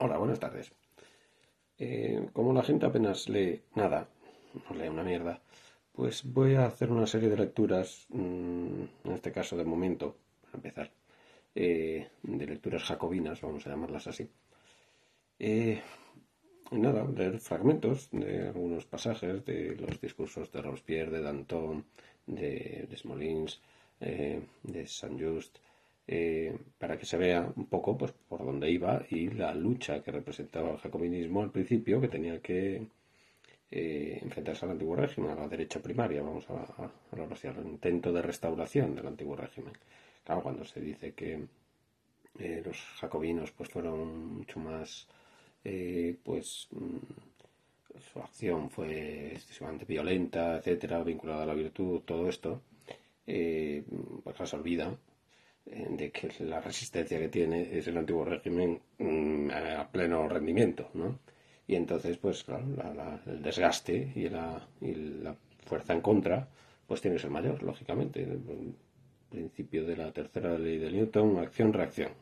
Hola, buenas tardes. Eh, como la gente apenas lee nada, no lee una mierda, pues voy a hacer una serie de lecturas, mm, en este caso de momento, para empezar, eh, de lecturas jacobinas, vamos a llamarlas así. Eh, nada, leer fragmentos de algunos pasajes de los discursos de Robespierre, de Danton, de Desmolins, de Saint-Just, eh, para que se vea un poco pues, por dónde iba y la lucha que representaba el jacobinismo al principio, que tenía que eh, enfrentarse al antiguo régimen, a la derecha primaria, vamos a, hablar así, al intento de restauración del antiguo régimen. Claro, cuando se dice que eh, los jacobinos pues fueron mucho más, pues mm, su acción fue excesivamente violenta, etcétera, vinculada a la virtud, todo esto, pues se olvida de que la resistencia que tiene es el antiguo régimen mm, a pleno rendimiento, ¿no? Y entonces, pues claro, el desgaste y la, fuerza en contra, pues tiene que ser mayor, lógicamente. El principio de la tercera ley de Newton, acción-reacción.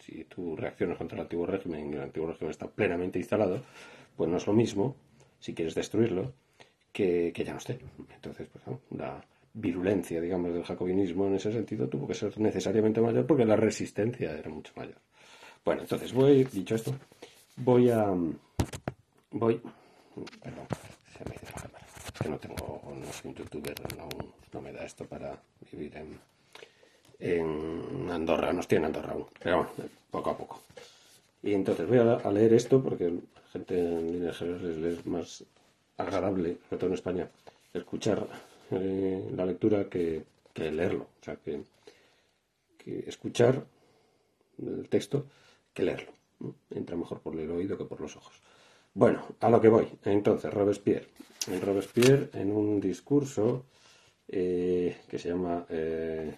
Si tú reaccionas contra el antiguo régimen y el antiguo régimen está plenamente instalado, pues no es lo mismo, si quieres destruirlo, que, que ya no esté. Entonces, pues ¿no? la, virulencia, digamos, del jacobinismo en ese sentido tuvo que ser necesariamente mayor porque la resistencia era mucho mayor. Bueno, entonces voy, dicho esto, voy a... Voy... Perdón, se me dice la cámara. Es que no tengo, no soy un youtuber, no, no me da esto para vivir en, en Andorra, no estoy en Andorra aún, pero bueno, poco a poco. Y entonces voy a, leer esto porque la gente en líneas generales les es más agradable, sobre todo en España, escuchar eh, la lectura que, leerlo. O sea, que, escuchar el texto que leerlo. Entra mejor por el oído que por los ojos. Bueno, a lo que voy. Entonces, Robespierre. En Robespierre, en un discurso eh, que se llama eh,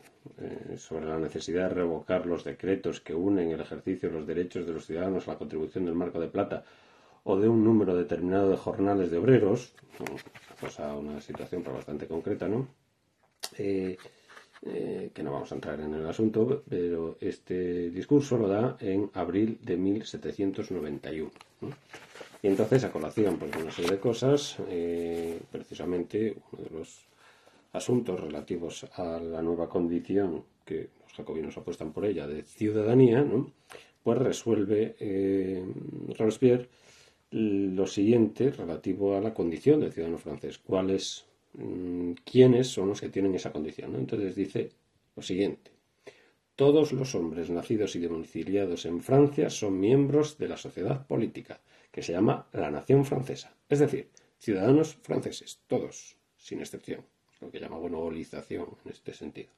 sobre la necesidad de revocar los decretos que unen el ejercicio de los derechos de los ciudadanos a la contribución del marco de plata o de un número determinado de jornales de obreros, cosa, una situación bastante concreta, ¿no? Eh, eh, que no vamos a entrar en el asunto, pero este discurso lo da en abril de 1791. Y entonces, a colación, pues una serie de cosas, eh, precisamente uno de los asuntos relativos a la nueva condición que los jacobinos apuestan por ella de ciudadanía, ¿no? pues resuelve Robespierre lo siguiente relativo a la condición del ciudadano francés. ¿Cuáles, mm, quiénes son los que tienen esa condición? Entonces dice lo siguiente. Todos los hombres nacidos y domiciliados en Francia son miembros de la sociedad política, que se llama la nación francesa. Es decir, ciudadanos franceses, todos, sin excepción, lo que llama bonolización en este sentido.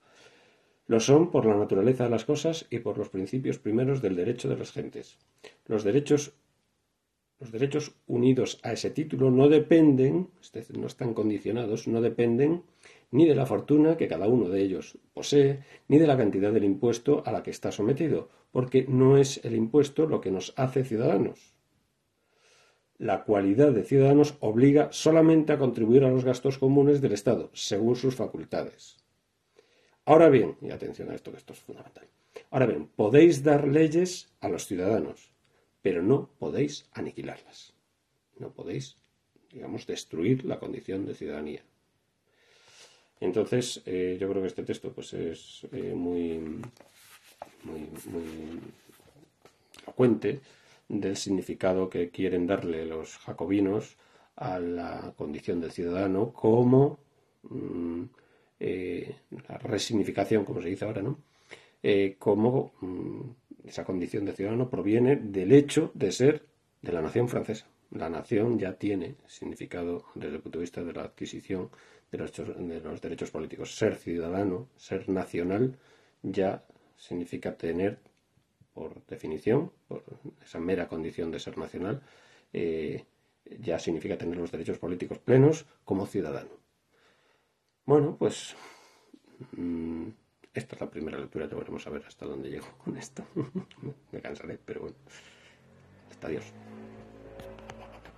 Lo son por la naturaleza de las cosas y por los principios primeros del derecho de las gentes. Los derechos los derechos unidos a ese título no dependen, es decir, no están condicionados, no dependen ni de la fortuna que cada uno de ellos posee, ni de la cantidad del impuesto a la que está sometido, porque no es el impuesto lo que nos hace ciudadanos. La cualidad de ciudadanos obliga solamente a contribuir a los gastos comunes del Estado, según sus facultades. Ahora bien, y atención a esto, que esto es fundamental. Ahora bien, podéis dar leyes a los ciudadanos, pero no podéis aniquilarlas. No podéis, digamos, destruir la condición de ciudadanía. Entonces, eh, yo creo que este texto pues, es eh, muy, muy, muy del significado que quieren darle los jacobinos a la condición del ciudadano como mm, eh, la resignificación, como se dice ahora, ¿no? como mm, esa condición de ciudadano proviene del hecho de ser de la nación francesa. La nación ya tiene significado desde el punto de vista de la adquisición de los, de los derechos políticos. Ser ciudadano, ser nacional, ya significa tener, por definición, por esa mera condición de ser nacional, eh, ya significa tener los derechos políticos plenos como ciudadano. Bueno, pues esta es la primera lectura, ya veremos a ver hasta dónde llego con esto. Me cansaré, pero bueno. Hasta Dios.